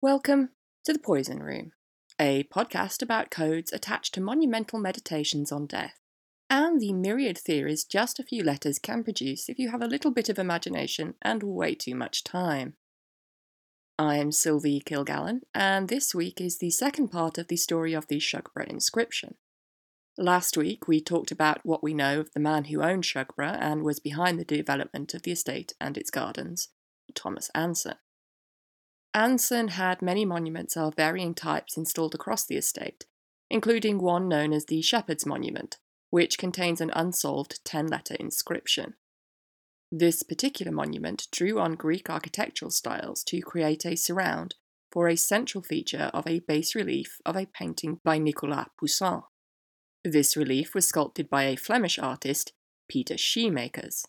Welcome to The Poison Room, a podcast about codes attached to monumental meditations on death, and the myriad theories just a few letters can produce if you have a little bit of imagination and way too much time. I am Sylvie Kilgallen, and this week is the second part of the story of the Shugborough inscription. Last week we talked about what we know of the man who owned Shugborough and was behind the development of the estate and its gardens, Thomas Anson. Anson had many monuments of varying types installed across the estate, including one known as the Shepherd's Monument, which contains an unsolved 10 letter inscription. This particular monument drew on Greek architectural styles to create a surround for a central feature of a bas relief of a painting by Nicolas Poussin. This relief was sculpted by a Flemish artist, Peter Scheemakers,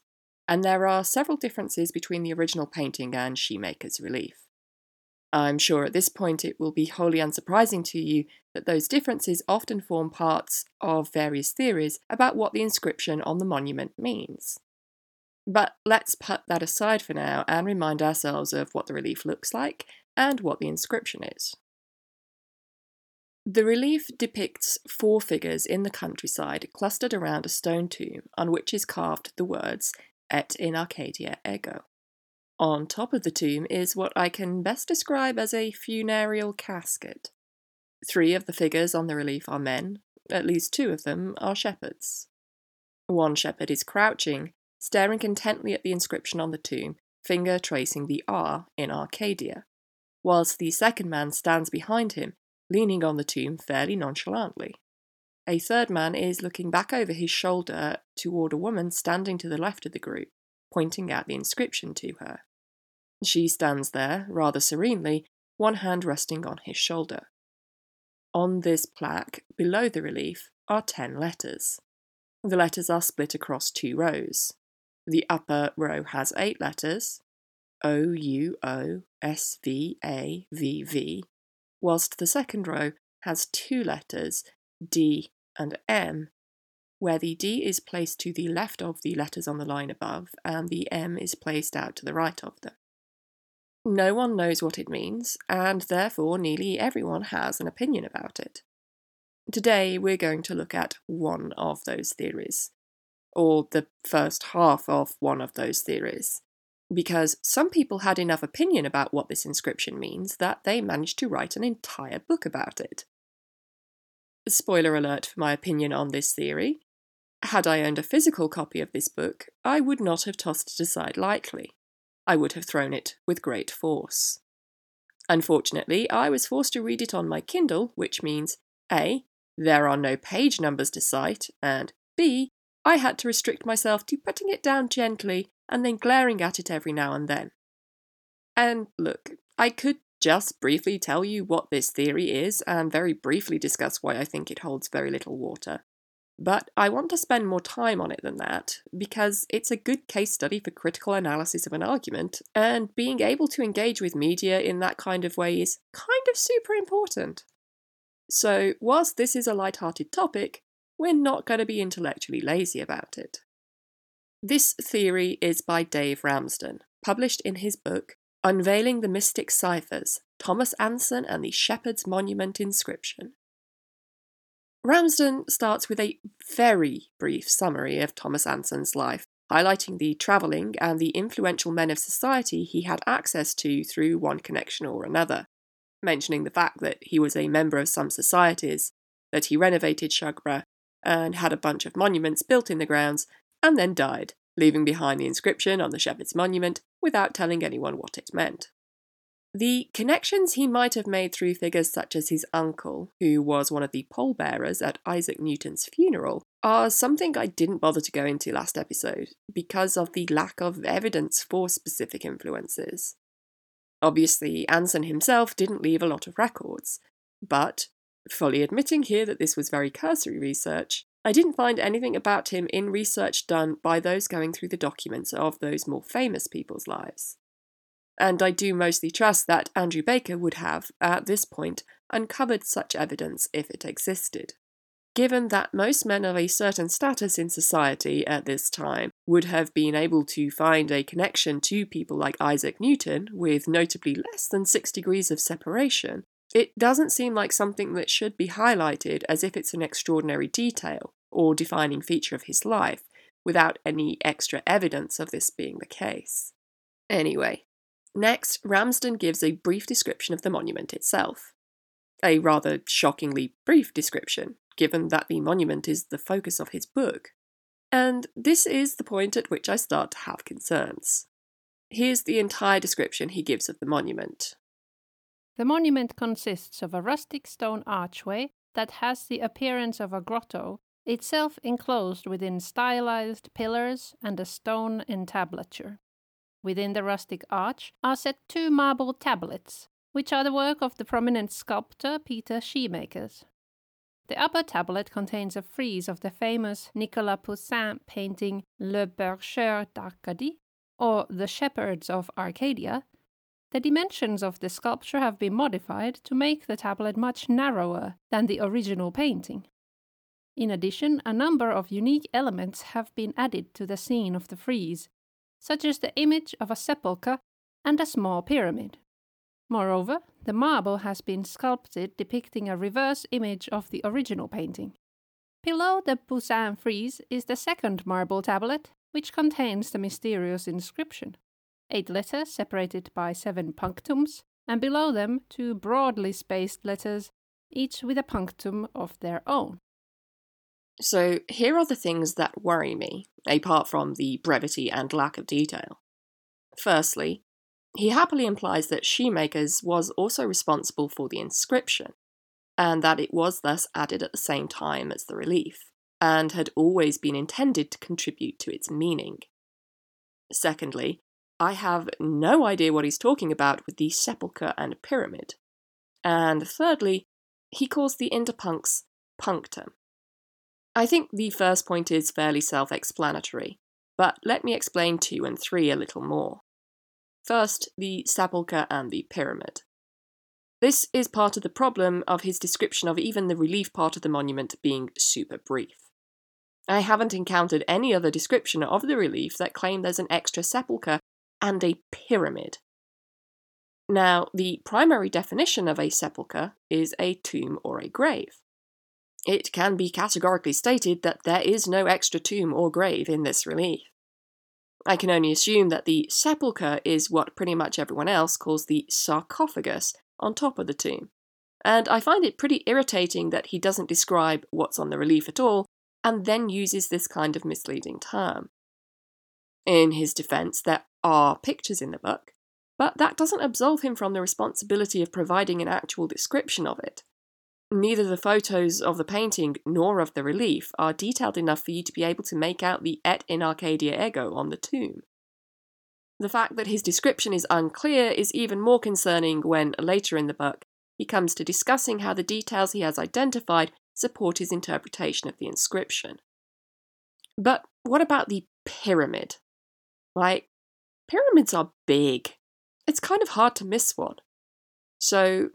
and there are several differences between the original painting and Scheemakers' relief. I'm sure at this point it will be wholly unsurprising to you that those differences often form parts of various theories about what the inscription on the monument means. But let's put that aside for now and remind ourselves of what the relief looks like and what the inscription is. The relief depicts four figures in the countryside clustered around a stone tomb on which is carved the words Et in Arcadia ego. On top of the tomb is what I can best describe as a funereal casket. Three of the figures on the relief are men, at least two of them are shepherds. One shepherd is crouching, staring intently at the inscription on the tomb, finger tracing the R in Arcadia, whilst the second man stands behind him, leaning on the tomb fairly nonchalantly. A third man is looking back over his shoulder toward a woman standing to the left of the group, pointing out the inscription to her. She stands there, rather serenely, one hand resting on his shoulder. On this plaque, below the relief, are ten letters. The letters are split across two rows. The upper row has eight letters O U O S V A V V, whilst the second row has two letters D and M, where the D is placed to the left of the letters on the line above and the M is placed out to the right of them. No one knows what it means, and therefore nearly everyone has an opinion about it. Today we're going to look at one of those theories, or the first half of one of those theories, because some people had enough opinion about what this inscription means that they managed to write an entire book about it. Spoiler alert for my opinion on this theory. Had I owned a physical copy of this book, I would not have tossed it aside lightly. I would have thrown it with great force. Unfortunately, I was forced to read it on my Kindle, which means A. There are no page numbers to cite, and B. I had to restrict myself to putting it down gently and then glaring at it every now and then. And look, I could just briefly tell you what this theory is and very briefly discuss why I think it holds very little water. But I want to spend more time on it than that, because it's a good case study for critical analysis of an argument, and being able to engage with media in that kind of way is kind of super important. So, whilst this is a light-hearted topic, we're not going to be intellectually lazy about it. This theory is by Dave Ramsden, published in his book Unveiling the Mystic Ciphers Thomas Anson and the Shepherd's Monument Inscription. Ramsden starts with a very brief summary of Thomas Anson's life, highlighting the travelling and the influential men of society he had access to through one connection or another, mentioning the fact that he was a member of some societies, that he renovated Shugborough, and had a bunch of monuments built in the grounds, and then died, leaving behind the inscription on the Shepherd's Monument without telling anyone what it meant. The connections he might have made through figures such as his uncle, who was one of the pallbearers at Isaac Newton's funeral, are something I didn't bother to go into last episode because of the lack of evidence for specific influences. Obviously, Anson himself didn't leave a lot of records, but, fully admitting here that this was very cursory research, I didn't find anything about him in research done by those going through the documents of those more famous people's lives and I do mostly trust that Andrew Baker would have, at this point, uncovered such evidence if it existed. given that most men of a certain status in society at this time would have been able to find a connection to people like Isaac Newton with notably less than six degrees of separation, it doesn't seem like something that should be highlighted as if it's an extraordinary detail or defining feature of his life, without any extra evidence of this being the case. Anyway, next, Ramsden gives a brief description of the monument itself. A rather shockingly brief description, given that the monument is the focus of his book. And this is the point at which I start to have concerns. Here's the entire description he gives of the monument. The monument consists of a rustic stone archway that has the appearance of a grotto, itself enclosed within stylized pillars and a stone entablature. Within the rustic arch are set two marble tablets, which are the work of the prominent sculptor Peter Scheemakers. The upper tablet contains a frieze of the famous Nicolas Poussin painting Le Berger d'Arcadie, or The Shepherds of Arcadia. The dimensions of the sculpture have been modified to make the tablet much narrower than the original painting. In addition, a number of unique elements have been added to the scene of the frieze, such as the image of a sepulchre and a small pyramid. Moreover, the marble has been sculpted depicting a reverse image of the original painting. Below the Poussin frieze is the second marble tablet, which contains the mysterious inscription eight letters separated by seven punctums, and below them two broadly spaced letters, each with a punctum of their own. So, here are the things that worry me, apart from the brevity and lack of detail. Firstly, he happily implies that Scheemakers was also responsible for the inscription, and that it was thus added at the same time as the relief, and had always been intended to contribute to its meaning. Secondly, I have no idea what he's talking about with the sepulchre and pyramid. And thirdly, he calls the interpuncts punctum, I think the first point is fairly self explanatory, but let me explain two and three a little more. First, the sepulchre and the pyramid. This is part of the problem of his description of even the relief part of the monument being super brief. I haven't encountered any other description of the relief that claim there's an extra sepulchre and a pyramid. Now, the primary definition of a sepulchre is a tomb or a grave. It can be categorically stated that there is no extra tomb or grave in this relief. I can only assume that the sepulchre is what pretty much everyone else calls the sarcophagus on top of the tomb, and I find it pretty irritating that he doesn't describe what's on the relief at all and then uses this kind of misleading term. In his defense, there are pictures in the book, but that doesn't absolve him from the responsibility of providing an actual description of it. Neither the photos of the painting nor of the relief are detailed enough for you to be able to make out the Et in Arcadia ego on the tomb. The fact that his description is unclear is even more concerning when, later in the book, he comes to discussing how the details he has identified support his interpretation of the inscription. But what about the pyramid? Like, pyramids are big. It's kind of hard to miss one. So,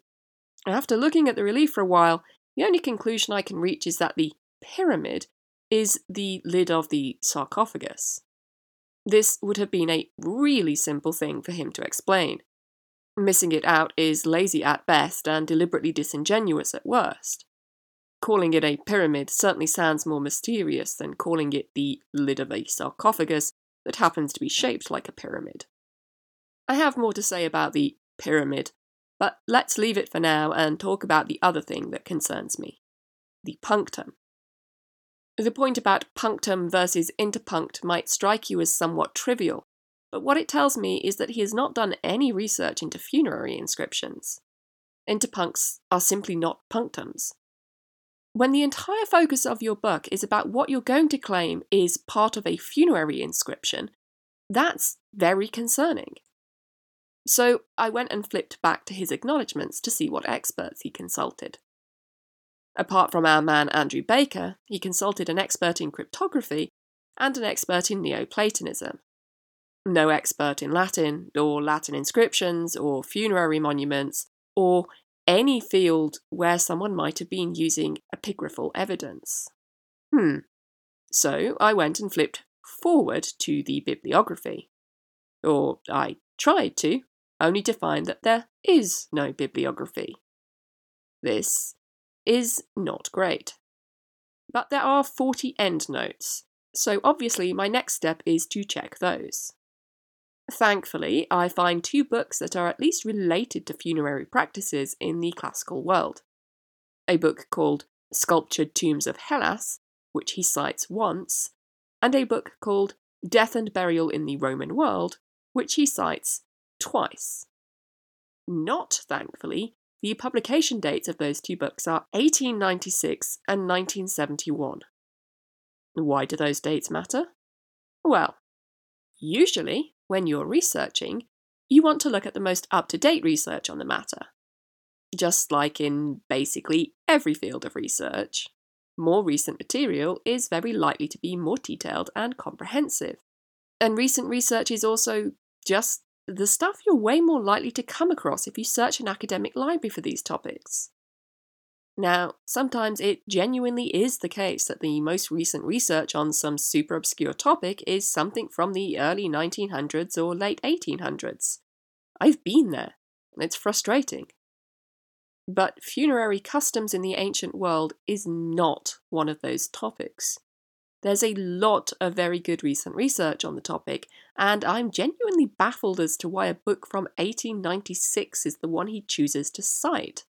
after looking at the relief for a while, the only conclusion I can reach is that the pyramid is the lid of the sarcophagus. This would have been a really simple thing for him to explain. Missing it out is lazy at best and deliberately disingenuous at worst. Calling it a pyramid certainly sounds more mysterious than calling it the lid of a sarcophagus that happens to be shaped like a pyramid. I have more to say about the pyramid but let's leave it for now and talk about the other thing that concerns me the punctum. The point about punctum versus interpunct might strike you as somewhat trivial, but what it tells me is that he has not done any research into funerary inscriptions. Interpuncts are simply not punctums. When the entire focus of your book is about what you're going to claim is part of a funerary inscription, that's very concerning. So I went and flipped back to his acknowledgements to see what experts he consulted. Apart from our man Andrew Baker, he consulted an expert in cryptography and an expert in Neoplatonism. No expert in Latin, or Latin inscriptions, or funerary monuments, or any field where someone might have been using epigraphal evidence. Hmm. So I went and flipped forward to the bibliography. Or I tried to, only to find that there is no bibliography. This is not great. But there are 40 endnotes, so obviously my next step is to check those. Thankfully, I find two books that are at least related to funerary practices in the classical world. A book called Sculptured Tombs of Hellas, which he cites once, and a book called Death and Burial in the Roman World, which he cites twice. Not, thankfully, the publication dates of those two books are 1896 and 1971. Why do those dates matter? Well, usually, when you're researching, you want to look at the most up to date research on the matter. Just like in basically every field of research, more recent material is very likely to be more detailed and comprehensive. And recent research is also just the stuff you're way more likely to come across if you search an academic library for these topics. Now, sometimes it genuinely is the case that the most recent research on some super obscure topic is something from the early 1900s or late 1800s. I've been there, and it's frustrating. But funerary customs in the ancient world is not one of those topics. There's a lot of very good recent research on the topic, and I'm genuinely baffled as to why a book from 1896 is the one he chooses to cite.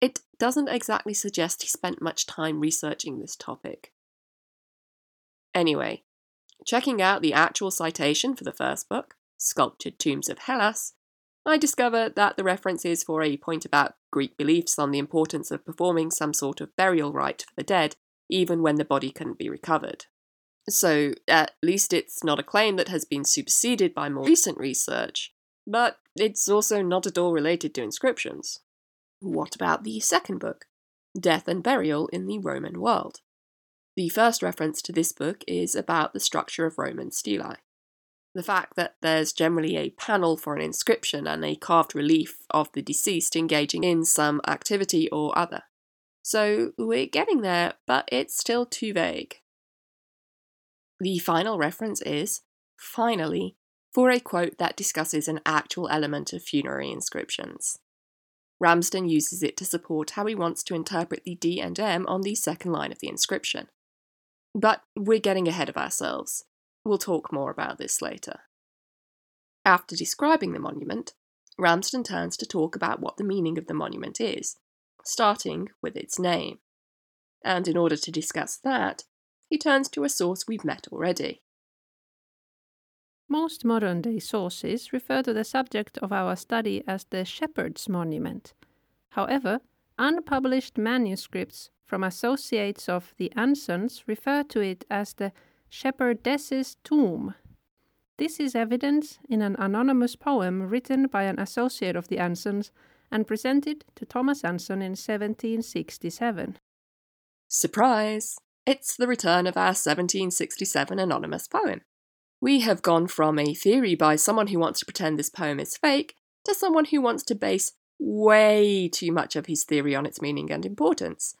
It doesn't exactly suggest he spent much time researching this topic. Anyway, checking out the actual citation for the first book, Sculptured Tombs of Hellas, I discover that the reference is for a point about Greek beliefs on the importance of performing some sort of burial rite for the dead even when the body couldn't be recovered. So, at least it's not a claim that has been superseded by more recent research, but it's also not at all related to inscriptions. What about the second book, Death and Burial in the Roman World? The first reference to this book is about the structure of Roman stelae. The fact that there's generally a panel for an inscription and a carved relief of the deceased engaging in some activity or other. So we're getting there, but it's still too vague. The final reference is, finally, for a quote that discusses an actual element of funerary inscriptions. Ramsden uses it to support how he wants to interpret the D and M on the second line of the inscription. But we're getting ahead of ourselves. We'll talk more about this later. After describing the monument, Ramsden turns to talk about what the meaning of the monument is, starting with its name. And in order to discuss that, he turns to a source we've met already. Most modern day sources refer to the subject of our study as the Shepherd's Monument. However, unpublished manuscripts from associates of the Ansons refer to it as the Shepherdess's Tomb. This is evident in an anonymous poem written by an associate of the Ansons and presented to Thomas Anson in 1767. Surprise! It's the return of our 1767 anonymous poem. We have gone from a theory by someone who wants to pretend this poem is fake to someone who wants to base way too much of his theory on its meaning and importance.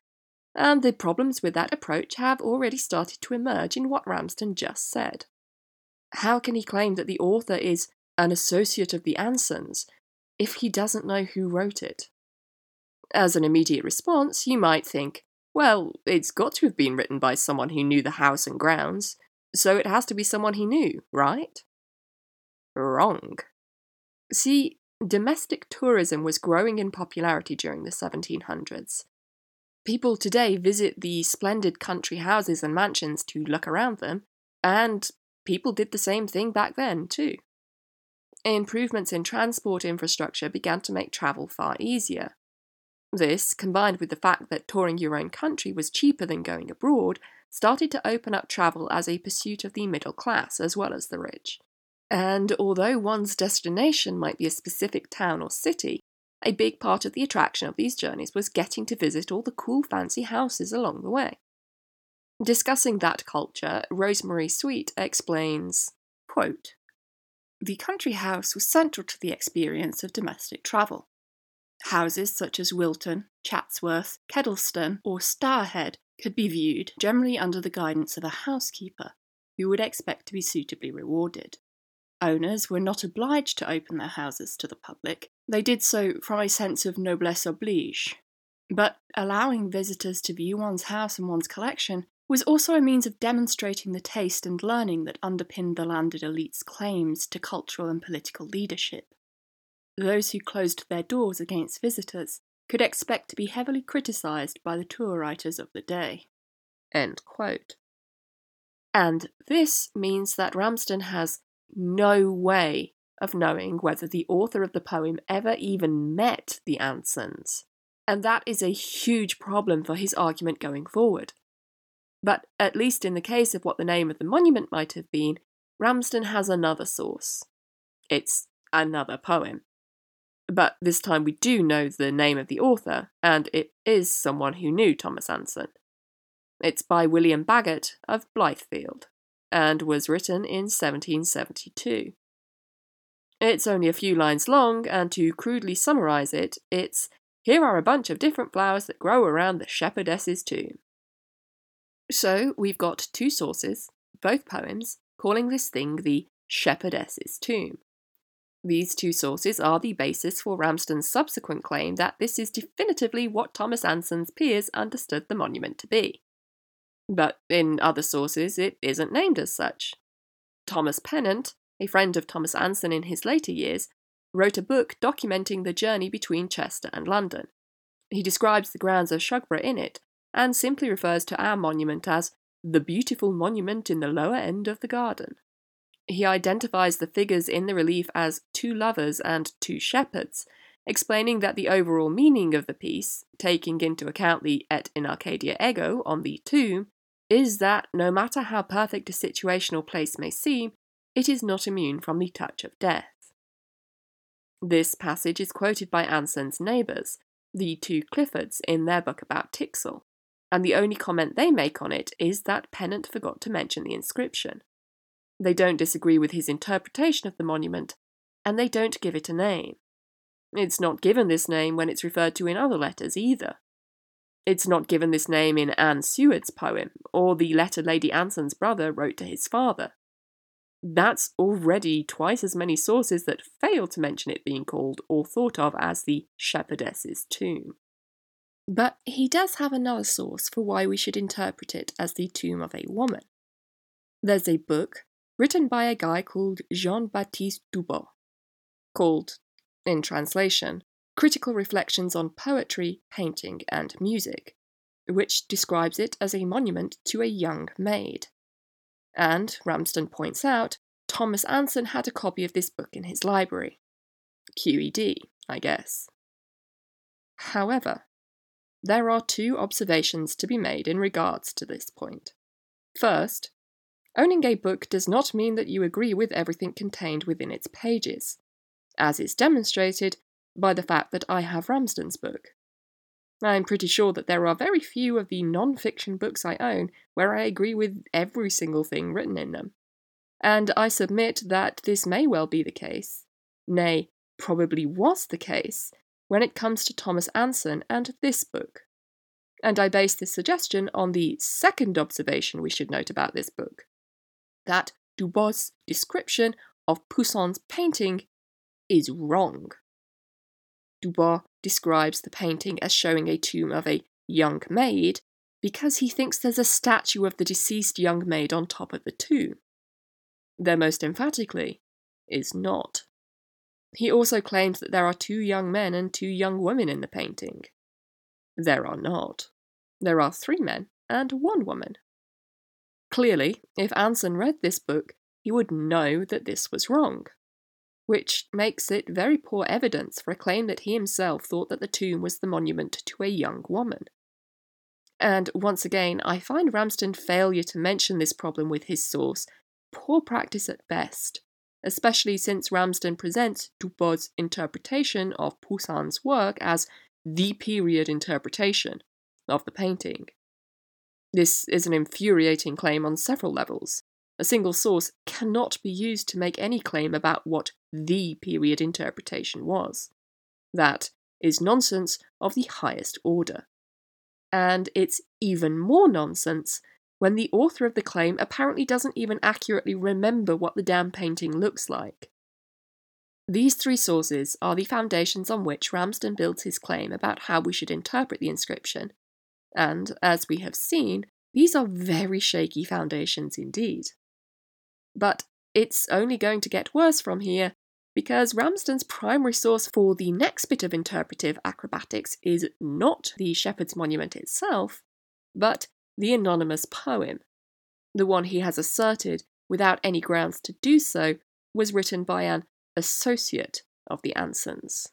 And the problems with that approach have already started to emerge in what Ramsden just said. How can he claim that the author is an associate of the Ansons if he doesn't know who wrote it? As an immediate response, you might think, well, it's got to have been written by someone who knew the house and grounds, so it has to be someone he knew, right? Wrong. See, domestic tourism was growing in popularity during the 1700s. People today visit the splendid country houses and mansions to look around them, and people did the same thing back then, too improvements in transport infrastructure began to make travel far easier. This, combined with the fact that touring your own country was cheaper than going abroad, started to open up travel as a pursuit of the middle class as well as the rich. And although one's destination might be a specific town or city, a big part of the attraction of these journeys was getting to visit all the cool fancy houses along the way. Discussing that culture, Rosemary Sweet explains, quote, the country house was central to the experience of domestic travel. Houses such as Wilton, Chatsworth, Kedleston, or Stourhead could be viewed generally under the guidance of a housekeeper, who would expect to be suitably rewarded. Owners were not obliged to open their houses to the public, they did so from a sense of noblesse oblige. But allowing visitors to view one's house and one's collection was also a means of demonstrating the taste and learning that underpinned the landed elite's claims to cultural and political leadership. Those who closed their doors against visitors could expect to be heavily criticised by the tour writers of the day. And this means that Ramsden has no way of knowing whether the author of the poem ever even met the Ansons. And that is a huge problem for his argument going forward. But at least in the case of what the name of the monument might have been, Ramsden has another source. It's another poem. But this time we do know the name of the author, and it is someone who knew Thomas Anson. It's by William Bagot of Blithfield, and was written in 1772. It's only a few lines long, and to crudely summarise it, it's here are a bunch of different flowers that grow around the shepherdess's tomb. So we've got two sources, both poems, calling this thing the shepherdess's tomb. These two sources are the basis for Ramsden's subsequent claim that this is definitively what Thomas Anson's peers understood the monument to be. But in other sources, it isn't named as such. Thomas Pennant, a friend of Thomas Anson in his later years, wrote a book documenting the journey between Chester and London. He describes the grounds of Shugborough in it, and simply refers to our monument as the beautiful monument in the lower end of the garden. He identifies the figures in the relief as two lovers and two shepherds, explaining that the overall meaning of the piece, taking into account the et in Arcadia ego on the tomb, is that no matter how perfect a situation or place may seem, it is not immune from the touch of death. This passage is quoted by Anson's neighbours, the two Cliffords, in their book about Tixall, and the only comment they make on it is that Pennant forgot to mention the inscription. They don't disagree with his interpretation of the monument, and they don't give it a name. It's not given this name when it's referred to in other letters either. It's not given this name in Anne Seward's poem, or the letter Lady Anson's brother wrote to his father. That's already twice as many sources that fail to mention it being called or thought of as the shepherdess's tomb. But he does have another source for why we should interpret it as the tomb of a woman. There's a book written by a guy called Jean Baptiste Dubos, called, in translation, Critical Reflections on Poetry, Painting, and Music, which describes it as a monument to a young maid. And, Ramsden points out, Thomas Anson had a copy of this book in his library. QED, I guess. However, there are two observations to be made in regards to this point. First, Owning a book does not mean that you agree with everything contained within its pages, as is demonstrated by the fact that I have Ramsden's book. I'm pretty sure that there are very few of the non fiction books I own where I agree with every single thing written in them. And I submit that this may well be the case, nay, probably was the case, when it comes to Thomas Anson and this book. And I base this suggestion on the second observation we should note about this book that Dubos' description of Poussin's painting is wrong. Dubos describes the painting as showing a tomb of a young maid because he thinks there's a statue of the deceased young maid on top of the tomb. There most emphatically is not. He also claims that there are two young men and two young women in the painting. There are not. There are three men and one woman. Clearly, if Anson read this book, he would know that this was wrong, which makes it very poor evidence for a claim that he himself thought that the tomb was the monument to a young woman. And once again, I find Ramsden's failure to mention this problem with his source poor practice at best, especially since Ramsden presents Dubos' interpretation of Poussin's work as the period interpretation of the painting. This is an infuriating claim on several levels. A single source cannot be used to make any claim about what the period interpretation was. That is nonsense of the highest order. And it's even more nonsense when the author of the claim apparently doesn't even accurately remember what the damn painting looks like. These three sources are the foundations on which Ramsden builds his claim about how we should interpret the inscription, and, as we have seen, these are very shaky foundations indeed. But it's only going to get worse from here because Ramsden's primary source for the next bit of interpretive acrobatics is not the Shepherd's Monument itself, but the anonymous poem. The one he has asserted, without any grounds to do so, was written by an associate of the Ansons.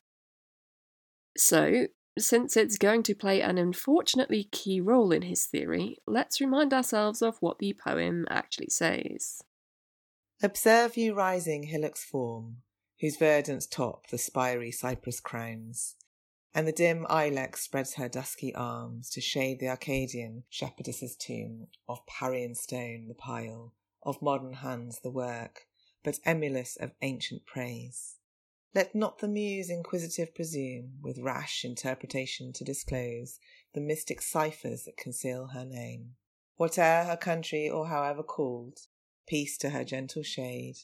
So, since it's going to play an unfortunately key role in his theory, let's remind ourselves of what the poem actually says. Observe you rising hillock's form, whose verdant top the spiry cypress crowns, and the dim ilex spreads her dusky arms to shade the Arcadian shepherdess's tomb, of Parian stone the pile, of modern hands the work, but emulous of ancient praise. Let not the muse inquisitive presume with rash interpretation to disclose the mystic ciphers that conceal her name. Whate'er her country or however called, peace to her gentle shade.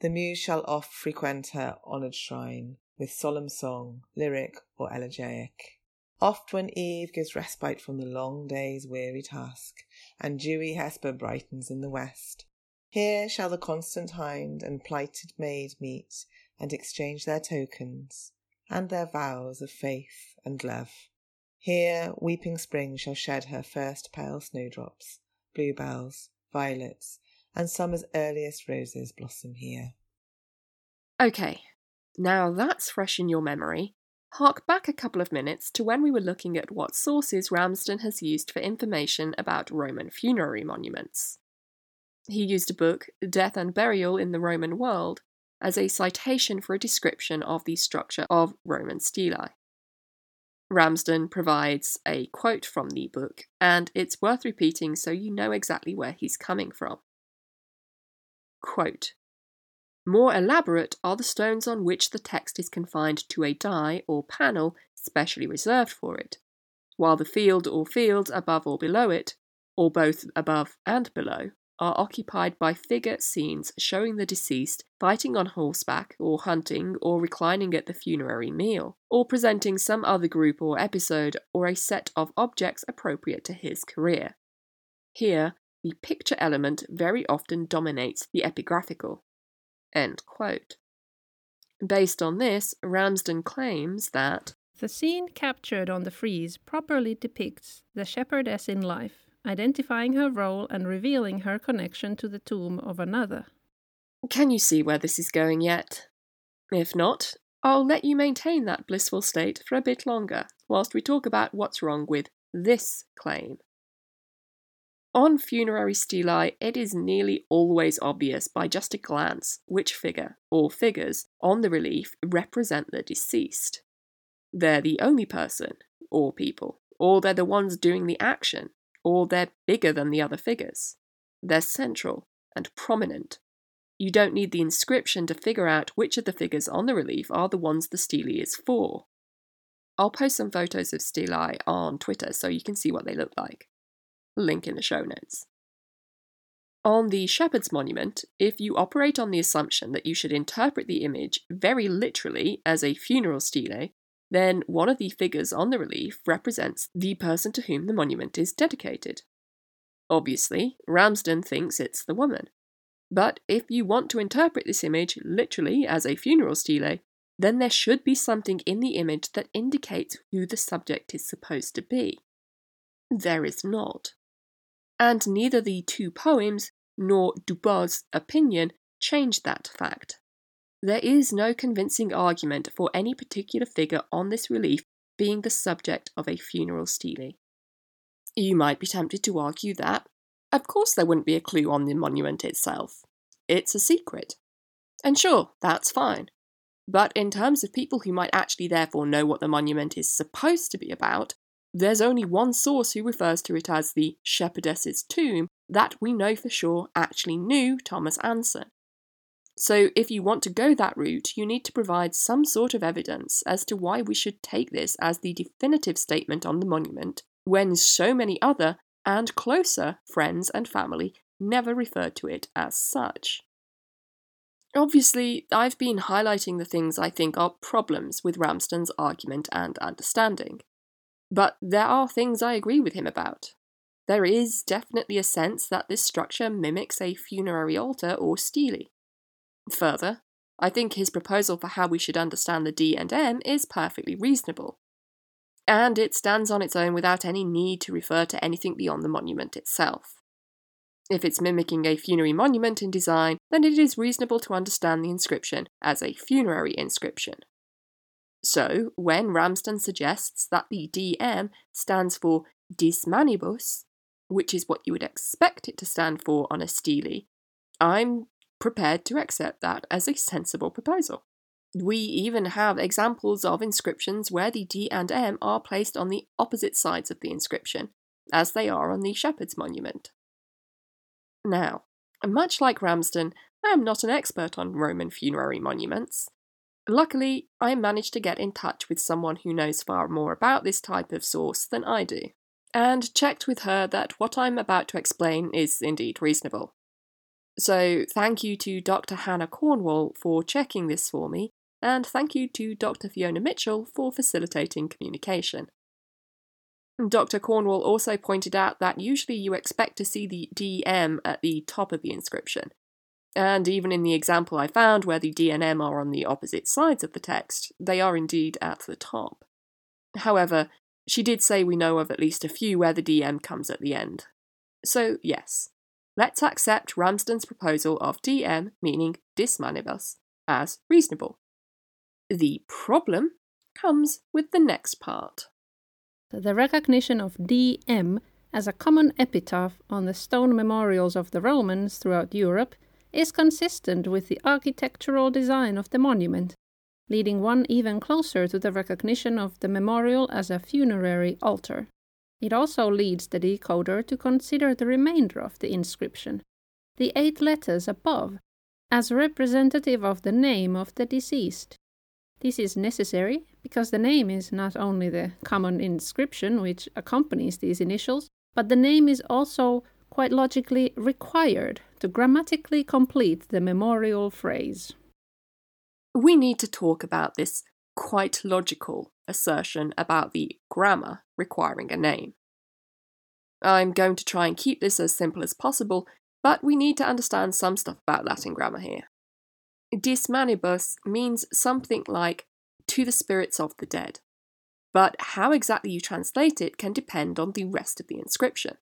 The muse shall oft frequent her honoured shrine, with solemn song, lyric or elegiac. Oft when eve gives respite from the long day's weary task, and dewy Hesper brightens in the west, here shall the constant hind and plighted maid meet and exchange their tokens and their vows of faith and love. Here weeping spring shall shed her first pale snowdrops, bluebells, violets, and summer's earliest roses blossom here. Okay, now that's fresh in your memory. Hark back a couple of minutes to when we were looking at what sources Ramsden has used for information about Roman funerary monuments. He used a book, Death and Burial in the Roman World, as a citation for a description of the structure of Roman stelae. Ramsden provides a quote from the book, and it's worth repeating so you know exactly where he's coming from. Quote, more elaborate are the stones on which the text is confined to a die or panel specially reserved for it, while the field or fields above or below it, or both above and below, are occupied by figure scenes showing the deceased fighting on horseback or hunting or reclining at the funerary meal, or presenting some other group or episode or a set of objects appropriate to his career. Here, the picture element very often dominates the epigraphical. Based on this, Ramsden claims that the scene captured on the frieze properly depicts the shepherdess in life, identifying her role and revealing her connection to the tomb of another. Can you see where this is going yet? If not, I'll let you maintain that blissful state for a bit longer whilst we talk about what's wrong with this claim. On funerary stelae, it is nearly always obvious by just a glance which figure, or figures, on the relief represent the deceased. They're the only person, or people, or they're the ones doing the action, or they're bigger than the other figures. They're central and prominent. You don't need the inscription to figure out which of the figures on the relief are the ones the stele is for. I'll post some photos of stelae on Twitter so you can see what they look like link in the show notes. On the Shepherd's Monument, if you operate on the assumption that you should interpret the image very literally as a funeral stele, then one of the figures on the relief represents the person to whom the monument is dedicated. Obviously, Ramsden thinks it's the woman. But if you want to interpret this image literally as a funeral stele, then there should be something in the image that indicates who the subject is supposed to be. There is not and neither the two poems nor Dubos's opinion change that fact. There is no convincing argument for any particular figure on this relief being the subject of a funeral stele. You might be tempted to argue that, of course, there wouldn't be a clue on the monument itself. It's a secret. And sure, that's fine. But in terms of people who might actually therefore know what the monument is supposed to be about, there's only one source who refers to it as the shepherdess's tomb that we know for sure actually knew Thomas Anson. So, if you want to go that route, you need to provide some sort of evidence as to why we should take this as the definitive statement on the monument when so many other and closer friends and family never referred to it as such. Obviously, I've been highlighting the things I think are problems with Ramsden's argument and understanding. But there are things I agree with him about. There is definitely a sense that this structure mimics a funerary altar or stele. Further, I think his proposal for how we should understand the D and M is perfectly reasonable. And it stands on its own without any need to refer to anything beyond the monument itself. If it's mimicking a funerary monument in design, then it is reasonable to understand the inscription as a funerary inscription. So, when Ramsden suggests that the DM stands for dis manibus, which is what you would expect it to stand for on a stele, I'm prepared to accept that as a sensible proposal. We even have examples of inscriptions where the D and M are placed on the opposite sides of the inscription, as they are on the Shepherd's Monument. Now, much like Ramsden, I am not an expert on Roman funerary monuments. Luckily, I managed to get in touch with someone who knows far more about this type of source than I do, and checked with her that what I'm about to explain is indeed reasonable. So, thank you to Dr. Hannah Cornwell for checking this for me, and thank you to Dr. Fiona Mitchell for facilitating communication. Dr. Cornwell also pointed out that usually you expect to see the DM at the top of the inscription. And even in the example I found where the D and M are on the opposite sides of the text, they are indeed at the top. However, she did say we know of at least a few where the DM comes at the end. So, yes, let's accept Ramsden's proposal of DM, meaning dis manibus, as reasonable. The problem comes with the next part. The recognition of DM as a common epitaph on the stone memorials of the Romans throughout Europe is consistent with the architectural design of the monument, leading one even closer to the recognition of the memorial as a funerary altar. It also leads the decoder to consider the remainder of the inscription, the eight letters above, as representative of the name of the deceased. This is necessary because the name is not only the common inscription which accompanies these initials, but the name is also quite logically required to grammatically complete the memorial phrase. We need to talk about this quite logical assertion about the grammar requiring a name. I'm going to try and keep this as simple as possible, but we need to understand some stuff about Latin grammar here. Dis manibus means something like to the spirits of the dead. But how exactly you translate it can depend on the rest of the inscription.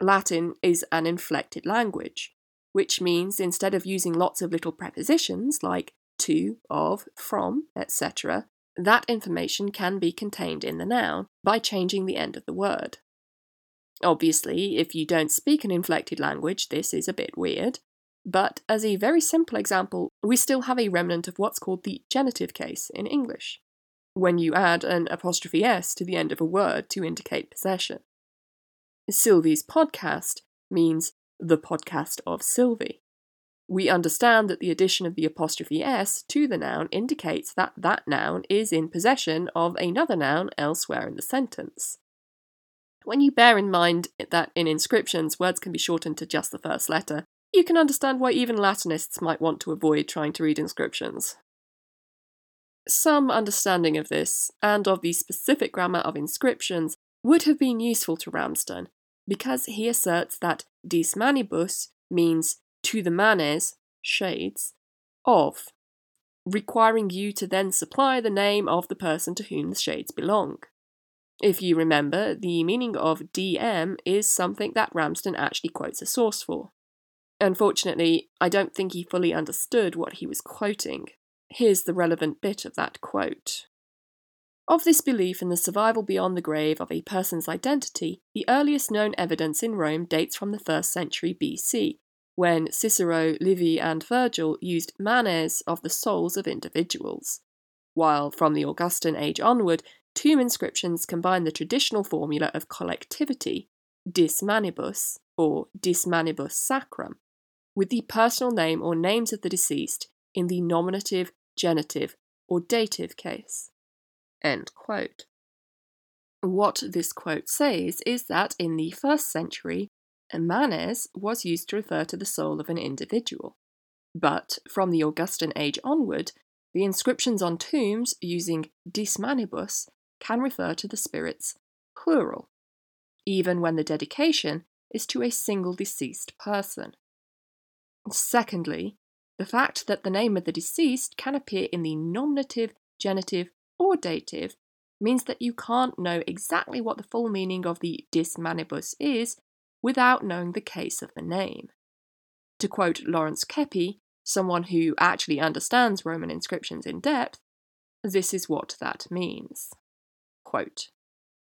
Latin is an inflected language, which means instead of using lots of little prepositions like to, of, from, etc., that information can be contained in the noun by changing the end of the word. Obviously, if you don't speak an inflected language, this is a bit weird, but as a very simple example, we still have a remnant of what's called the genitive case in English, when you add an apostrophe s to the end of a word to indicate possession. Sylvie's podcast means the podcast of Sylvie. We understand that the addition of the apostrophe s to the noun indicates that that noun is in possession of another noun elsewhere in the sentence. When you bear in mind that in inscriptions words can be shortened to just the first letter, you can understand why even Latinists might want to avoid trying to read inscriptions. Some understanding of this, and of the specific grammar of inscriptions, would have been useful to Ramsden, because he asserts that dis manibus means to the manes, shades, of, requiring you to then supply the name of the person to whom the shades belong. If you remember, the meaning of DM is something that Ramsden actually quotes a source for. Unfortunately, I don't think he fully understood what he was quoting. Here's the relevant bit of that quote. Of this belief in the survival beyond the grave of a person's identity, the earliest known evidence in Rome dates from the 1st century BC, when Cicero, Livy, and Virgil used manes of the souls of individuals. While from the Augustan age onward, tomb inscriptions combine the traditional formula of collectivity, dis manibus, or dis manibus sacrum, with the personal name or names of the deceased in the nominative, genitive, or dative case. End quote. What this quote says is that in the first century, manes was used to refer to the soul of an individual. But from the Augustan age onward, the inscriptions on tombs using dis manibus can refer to the spirits plural, even when the dedication is to a single deceased person. Secondly, the fact that the name of the deceased can appear in the nominative, genitive, or dative means that you can't know exactly what the full meaning of the dis manibus is without knowing the case of the name. To quote Lawrence Keppie, someone who actually understands Roman inscriptions in depth, this is what that means. Quote,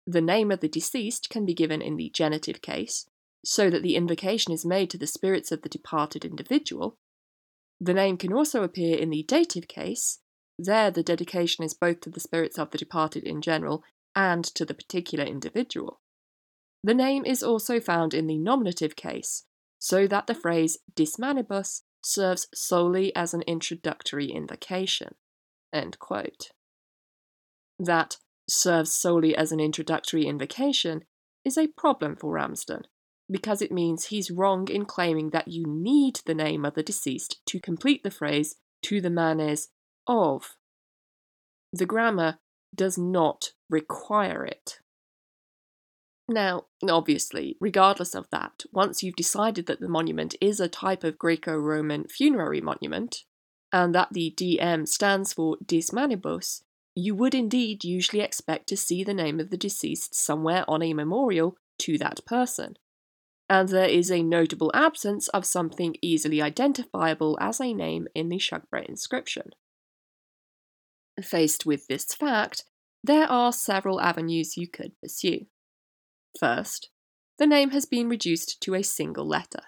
the name of the deceased can be given in the genitive case, so that the invocation is made to the spirits of the departed individual. The name can also appear in the dative case. There, the dedication is both to the spirits of the departed in general and to the particular individual. The name is also found in the nominative case, so that the phrase dis manibus serves solely as an introductory invocation. That serves solely as an introductory invocation is a problem for Ramsden, because it means he's wrong in claiming that you need the name of the deceased to complete the phrase to the manes of. The grammar does not require it. Now, obviously, regardless of that, once you've decided that the monument is a type of Greco Roman funerary monument, and that the DM stands for dis manibus, you would indeed usually expect to see the name of the deceased somewhere on a memorial to that person. And there is a notable absence of something easily identifiable as a name in the Shugborough inscription. Faced with this fact, there are several avenues you could pursue. First, the name has been reduced to a single letter.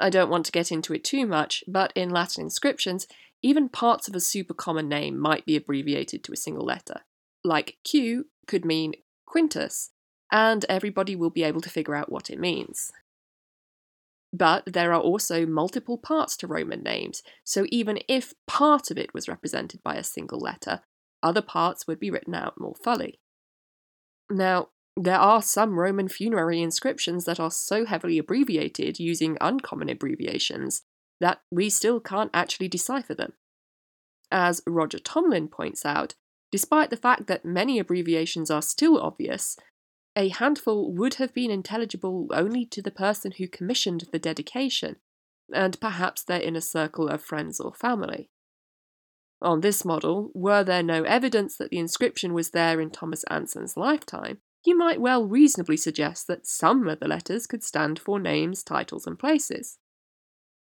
I don't want to get into it too much, but in Latin inscriptions, even parts of a super common name might be abbreviated to a single letter. Like Q could mean Quintus, and everybody will be able to figure out what it means. But there are also multiple parts to Roman names, so even if part of it was represented by a single letter, other parts would be written out more fully. Now, there are some Roman funerary inscriptions that are so heavily abbreviated using uncommon abbreviations that we still can't actually decipher them. As Roger Tomlin points out, despite the fact that many abbreviations are still obvious, a handful would have been intelligible only to the person who commissioned the dedication, and perhaps their inner circle of friends or family. On this model, were there no evidence that the inscription was there in Thomas Anson's lifetime, you might well reasonably suggest that some of the letters could stand for names, titles, and places.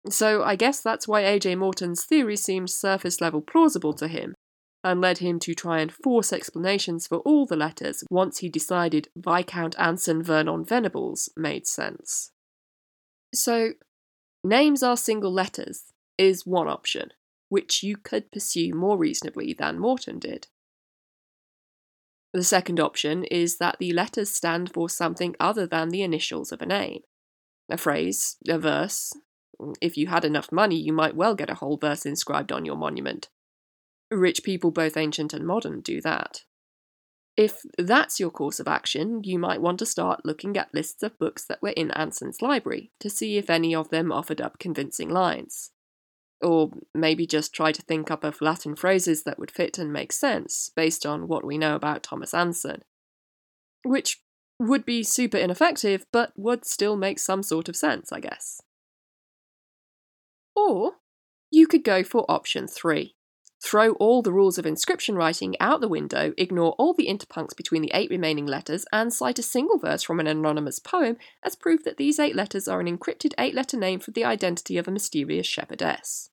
So I guess that's why AJ Morton's theory seemed surface level plausible to him, and led him to try and force explanations for all the letters once he decided Viscount Anson Vernon Venables made sense. So, names are single letters is one option, which you could pursue more reasonably than Morton did. The second option is that the letters stand for something other than the initials of a name. A phrase, a verse. If you had enough money, you might well get a whole verse inscribed on your monument. Rich people, both ancient and modern, do that. If that's your course of action, you might want to start looking at lists of books that were in Anson's library to see if any of them offered up convincing lines. Or maybe just try to think up of Latin phrases that would fit and make sense based on what we know about Thomas Anson. Which would be super ineffective, but would still make some sort of sense, I guess. Or you could go for option three. Throw all the rules of inscription writing out the window, ignore all the interpuncts between the eight remaining letters, and cite a single verse from an anonymous poem as proof that these eight letters are an encrypted eight letter name for the identity of a mysterious shepherdess.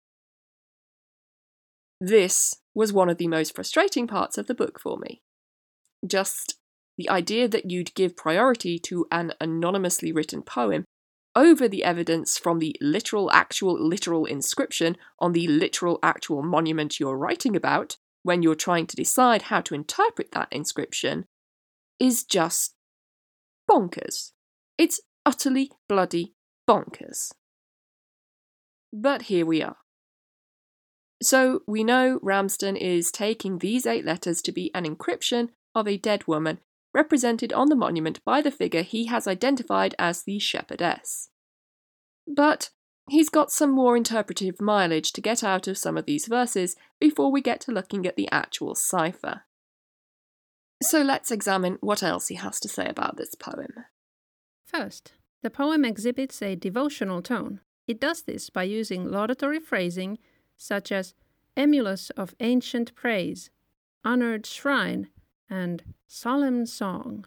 This was one of the most frustrating parts of the book for me. Just the idea that you'd give priority to an anonymously written poem over the evidence from the literal, actual, literal inscription on the literal, actual monument you're writing about when you're trying to decide how to interpret that inscription is just bonkers. It's utterly bloody bonkers. But here we are. So we know Ramsden is taking these eight letters to be an encryption of a dead woman represented on the monument by the figure he has identified as the shepherdess. But he's got some more interpretive mileage to get out of some of these verses before we get to looking at the actual cipher. So let's examine what else he has to say about this poem. First, the poem exhibits a devotional tone. It does this by using laudatory phrasing such as emulous of ancient praise, honored shrine, and solemn song.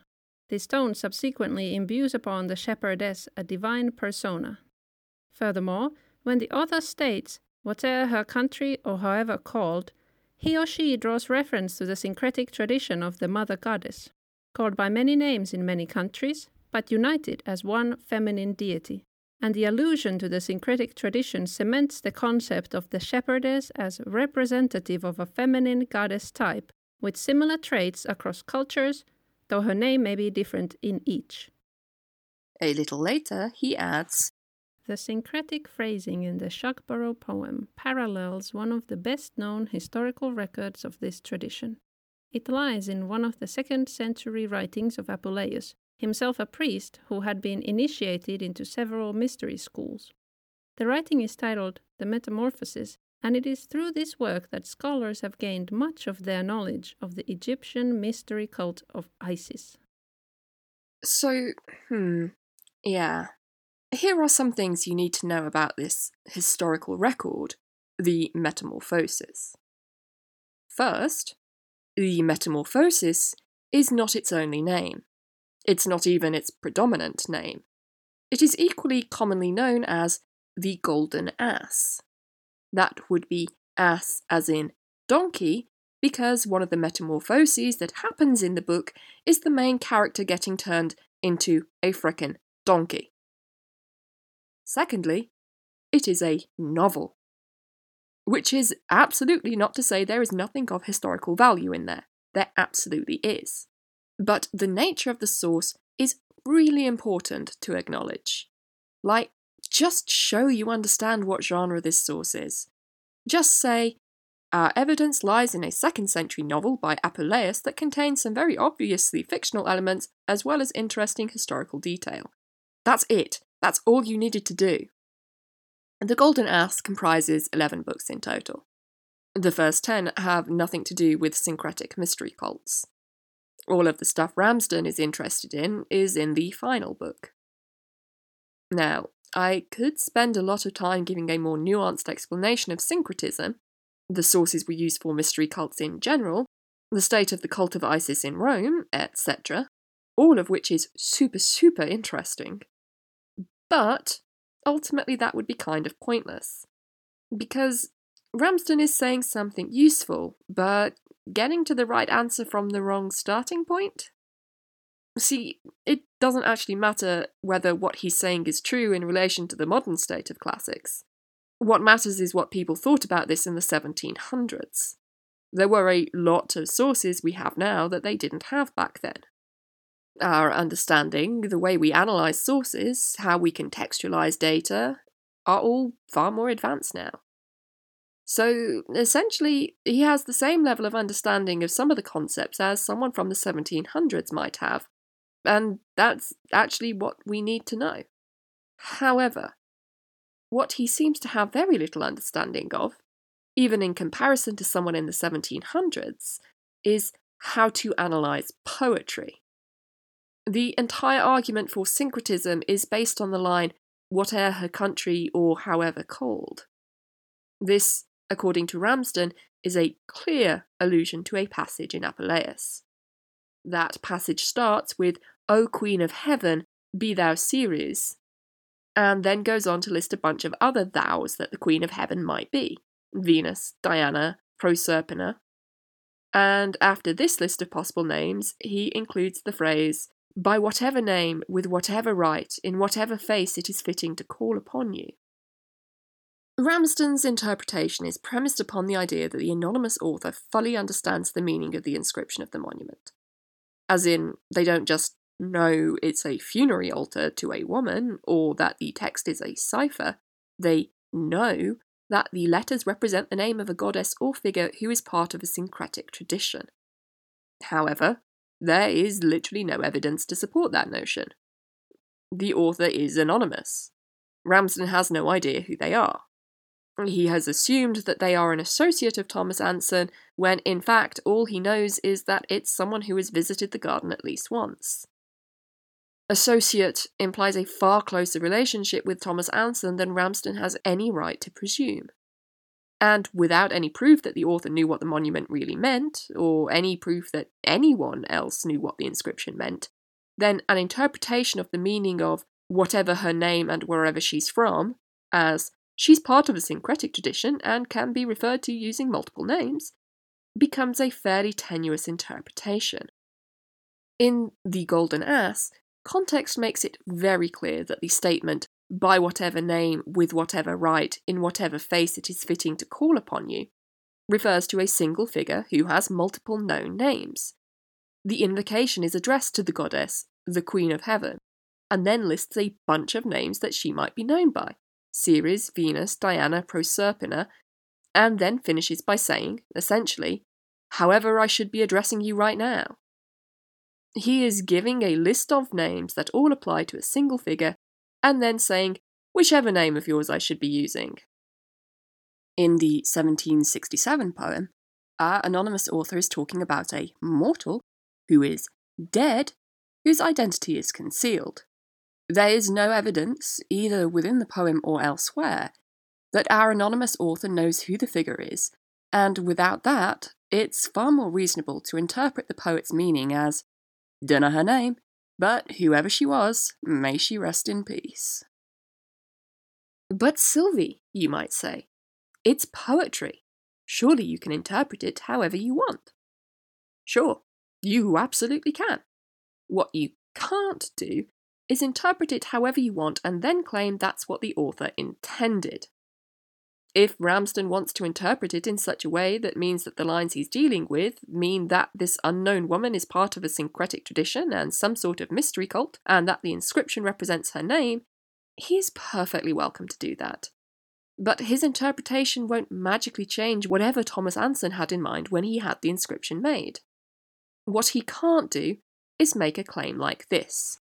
This tone subsequently imbues upon the shepherdess a divine persona. Furthermore, when the author states, whate'er her country or however called, he or she draws reference to the syncretic tradition of the mother goddess, called by many names in many countries, but united as one feminine deity. And the allusion to the syncretic tradition cements the concept of the shepherdess as representative of a feminine goddess type, with similar traits across cultures, though her name may be different in each. A little later, he adds the syncretic phrasing in the Shugborough poem parallels one of the best known historical records of this tradition. It lies in one of the second century writings of Apuleius, himself a priest who had been initiated into several mystery schools. The writing is titled The Metamorphoses, and it is through this work that scholars have gained much of their knowledge of the Egyptian mystery cult of Isis. So, hmm, yeah, here are some things you need to know about this historical record, the Metamorphosis. First, the Metamorphosis is not its only name. It's not even its predominant name. It is equally commonly known as the Golden Ass. That would be ass as in donkey, because one of the metamorphoses that happens in the book is the main character getting turned into a frickin' donkey. Secondly, it is a novel. Which is absolutely not to say there is nothing of historical value in there. There absolutely is. But the nature of the source is really important to acknowledge. Like, just show you understand what genre this source is. Just say, our evidence lies in a second century novel by Apuleius that contains some very obviously fictional elements as well as interesting historical detail. That's it. That's all you needed to do. The Golden Ass comprises 11 books in total. The first 10 have nothing to do with syncretic mystery cults. All of the stuff Ramsden is interested in is in the final book. Now, I could spend a lot of time giving a more nuanced explanation of syncretism, the sources we use for mystery cults in general, the state of the cult of Isis in Rome, etc., all of which is super, super interesting. But ultimately, that would be kind of pointless. Because Ramsden is saying something useful, but getting to the right answer from the wrong starting point? See, it doesn't actually matter whether what he's saying is true in relation to the modern state of classics. What matters is what people thought about this in the 1700s. There were a lot of sources we have now that they didn't have back then our understanding, the way we analyze sources, how we contextualize data, are all far more advanced now. So essentially, he has the same level of understanding of some of the concepts as someone from the 1700s might have, and that's actually what we need to know. However, what he seems to have very little understanding of, even in comparison to someone in the 1700s, is how to analyze poetry. The entire argument for syncretism is based on the line, whate'er her country or however called. This, according to Ramsden, is a clear allusion to a passage in Apuleius. That passage starts with, O Queen of Heaven, be thou Ceres, and then goes on to list a bunch of other thous that the Queen of Heaven might be Venus, Diana, Proserpina. And after this list of possible names, he includes the phrase, by whatever name, with whatever right, in whatever face it is fitting to call upon you. Ramsden's interpretation is premised upon the idea that the anonymous author fully understands the meaning of the inscription of the monument. As in, they don't just know it's a funerary altar to a woman or that the text is a cipher, they know that the letters represent the name of a goddess or figure who is part of a syncretic tradition. However, there is literally no evidence to support that notion. The author is anonymous. Ramsden has no idea who they are. He has assumed that they are an associate of Thomas Anson, when in fact all he knows is that it's someone who has visited the garden at least once. Associate implies a far closer relationship with Thomas Anson than Ramsden has any right to presume. And without any proof that the author knew what the monument really meant, or any proof that anyone else knew what the inscription meant, then an interpretation of the meaning of whatever her name and wherever she's from, as she's part of a syncretic tradition and can be referred to using multiple names, becomes a fairly tenuous interpretation. In The Golden Ass, context makes it very clear that the statement, by whatever name, with whatever right, in whatever face it is fitting to call upon you, refers to a single figure who has multiple known names. The invocation is addressed to the goddess, the Queen of Heaven, and then lists a bunch of names that she might be known by Ceres, Venus, Diana, Proserpina, and then finishes by saying, essentially, however I should be addressing you right now. He is giving a list of names that all apply to a single figure, and then saying, whichever name of yours I should be using. In the 1767 poem, our anonymous author is talking about a mortal who is dead, whose identity is concealed. There is no evidence, either within the poem or elsewhere, that our anonymous author knows who the figure is, and without that, it's far more reasonable to interpret the poet's meaning as Dunno her name, but whoever she was, may she rest in peace. But Sylvie, you might say, it's poetry. Surely you can interpret it however you want. Sure, you absolutely can. What you can't do is interpret it however you want and then claim that's what the author intended. If Ramsden wants to interpret it in such a way that means that the lines he's dealing with mean that this unknown woman is part of a syncretic tradition and some sort of mystery cult, and that the inscription represents her name, he is perfectly welcome to do that. But his interpretation won't magically change whatever Thomas Anson had in mind when he had the inscription made. What he can't do is make a claim like this.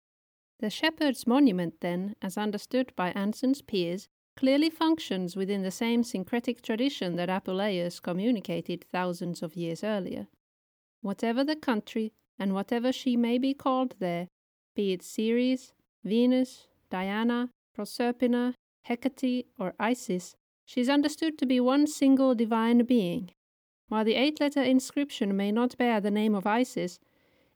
The shepherd's monument, then, as understood by Anson's peers, clearly functions within the same syncretic tradition that Apuleius communicated thousands of years earlier. Whatever the country, and whatever she may be called there, be it Ceres, Venus, Diana, Proserpina, Hecate, or Isis, she is understood to be one single divine being. While the eight letter inscription may not bear the name of Isis,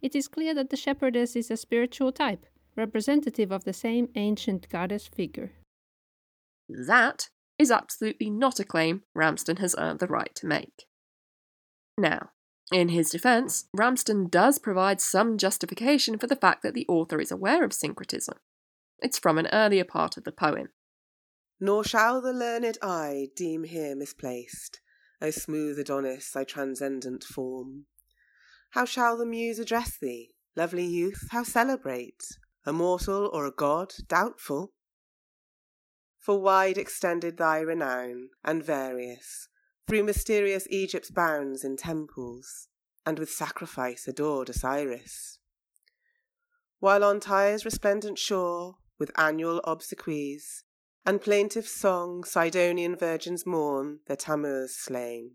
it is clear that the shepherdess is a spiritual type, representative of the same ancient goddess figure. That is absolutely not a claim Ramsden has earned the right to make. Now, in his defence, Ramsden does provide some justification for the fact that the author is aware of syncretism. It's from an earlier part of the poem. Nor shall the learned eye deem here misplaced, O smooth Adonis, thy transcendent form. How shall the muse address thee, lovely youth, how celebrate? A mortal or a god, doubtful? For wide extended thy renown, and various, through mysterious Egypt's bounds in temples, and with sacrifice adored Osiris. While on Tyre's resplendent shore, with annual obsequies, and plaintive song Sidonian virgins mourn their Tammuz slain.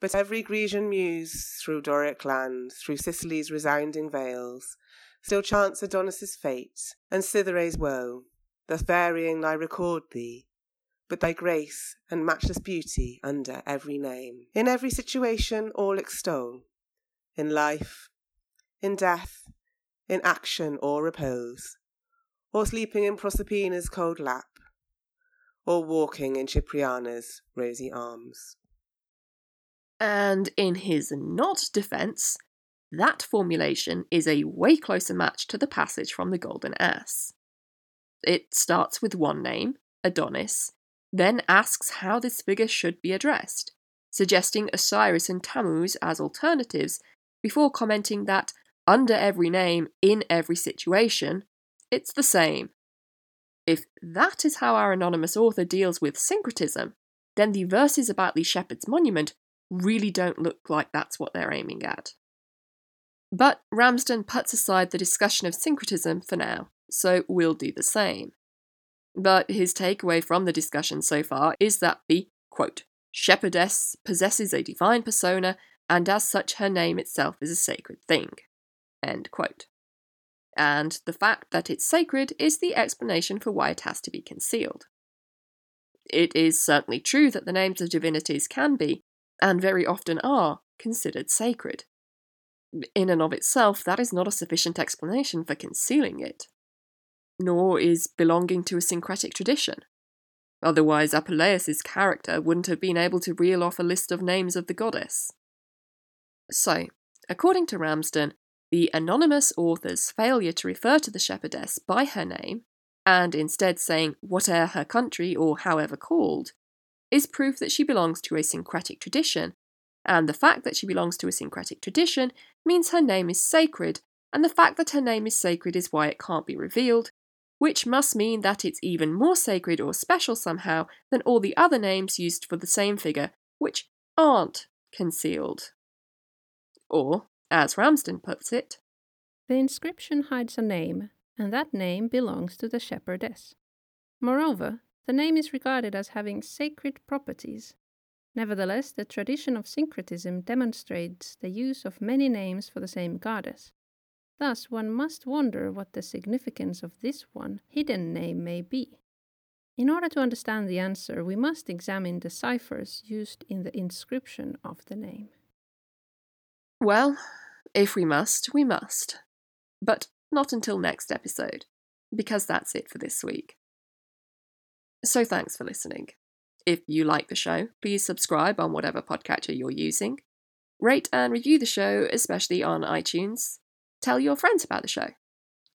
But every Grecian muse through Doric land, through Sicily's resounding vales, still chants Adonis's fate and Cytherea's woe, thus varying I record thee, but thy grace and matchless beauty under every name. In every situation all extol, in life, in death, in action or repose, or sleeping in Proserpina's cold lap, or walking in Cipriana's rosy arms. And in his not defence, that formulation is a way closer match to the passage from the Golden Ass. It starts with one name, Adonis, then asks how this figure should be addressed, suggesting Osiris and Tammuz as alternatives, before commenting that under every name, in every situation, it's the same. If that is how our anonymous author deals with syncretism, then the verses about the Shepherd's Monument really don't look like that's what they're aiming at. But Ramsden puts aside the discussion of syncretism for now, so we'll do the same. But his takeaway from the discussion so far is that the, quote, shepherdess possesses a divine persona, and as such her name itself is a sacred thing, end quote. And the fact that it's sacred is the explanation for why it has to be concealed. It is certainly true that the names of divinities can be, and very often are, considered sacred. In and of itself, that is not a sufficient explanation for concealing it. Nor is belonging to a syncretic tradition. Otherwise, Apuleius's character wouldn't have been able to reel off a list of names of the goddess. So, according to Ramsden, the anonymous author's failure to refer to the shepherdess by her name, and instead saying whate'er her country or however called, is proof that she belongs to a syncretic tradition, and the fact that she belongs to a syncretic tradition means her name is sacred, and the fact that her name is sacred is why it can't be revealed, which must mean that it's even more sacred or special somehow than all the other names used for the same figure, which aren't concealed. Or, as Ramsden puts it, the inscription hides a name, and that name belongs to the shepherdess. Moreover, the name is regarded as having sacred properties. Nevertheless, the tradition of syncretism demonstrates the use of many names for the same goddess. Thus, one must wonder what the significance of this one hidden name may be. In order to understand the answer, we must examine the ciphers used in the inscription of the name. Well, if we must, we must. But not until next episode, because that's it for this week. So thanks for listening. If you like the show, please subscribe on whatever podcatcher you're using. Rate and review the show, especially on iTunes. Tell your friends about the show.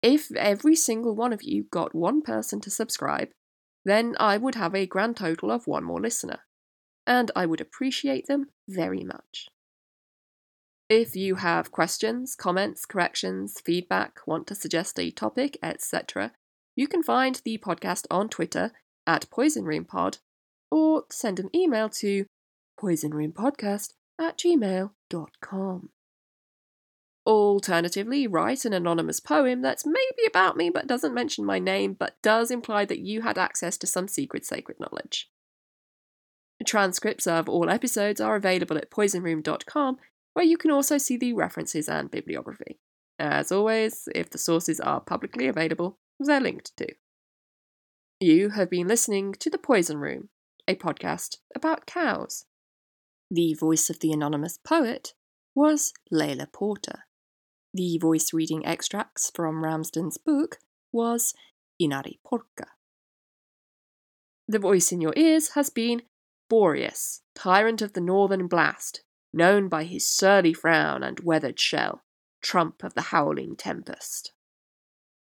If every single one of you got one person to subscribe, then I would have a grand total of one more listener. And I would appreciate them very much. If you have questions, comments, corrections, feedback, want to suggest a topic, etc., you can find the podcast on Twitter at poisonroompod or send an email to poisonroompodcast at gmail.com. Alternatively, write an anonymous poem that's maybe about me but doesn't mention my name but does imply that you had access to some secret sacred knowledge. Transcripts of all episodes are available at poisonroom.com, where you can also see the references and bibliography. As always, if the sources are publicly available, they're linked to. You have been listening to The Poison Room, a podcast about cows. The voice of the anonymous poet was Layla Porter. The voice reading extracts from Ramsden's book was Inari Porca. The voice in your ears has been Boreas, tyrant of the northern blast, known by his surly frown and weathered shell, trump of the howling tempest.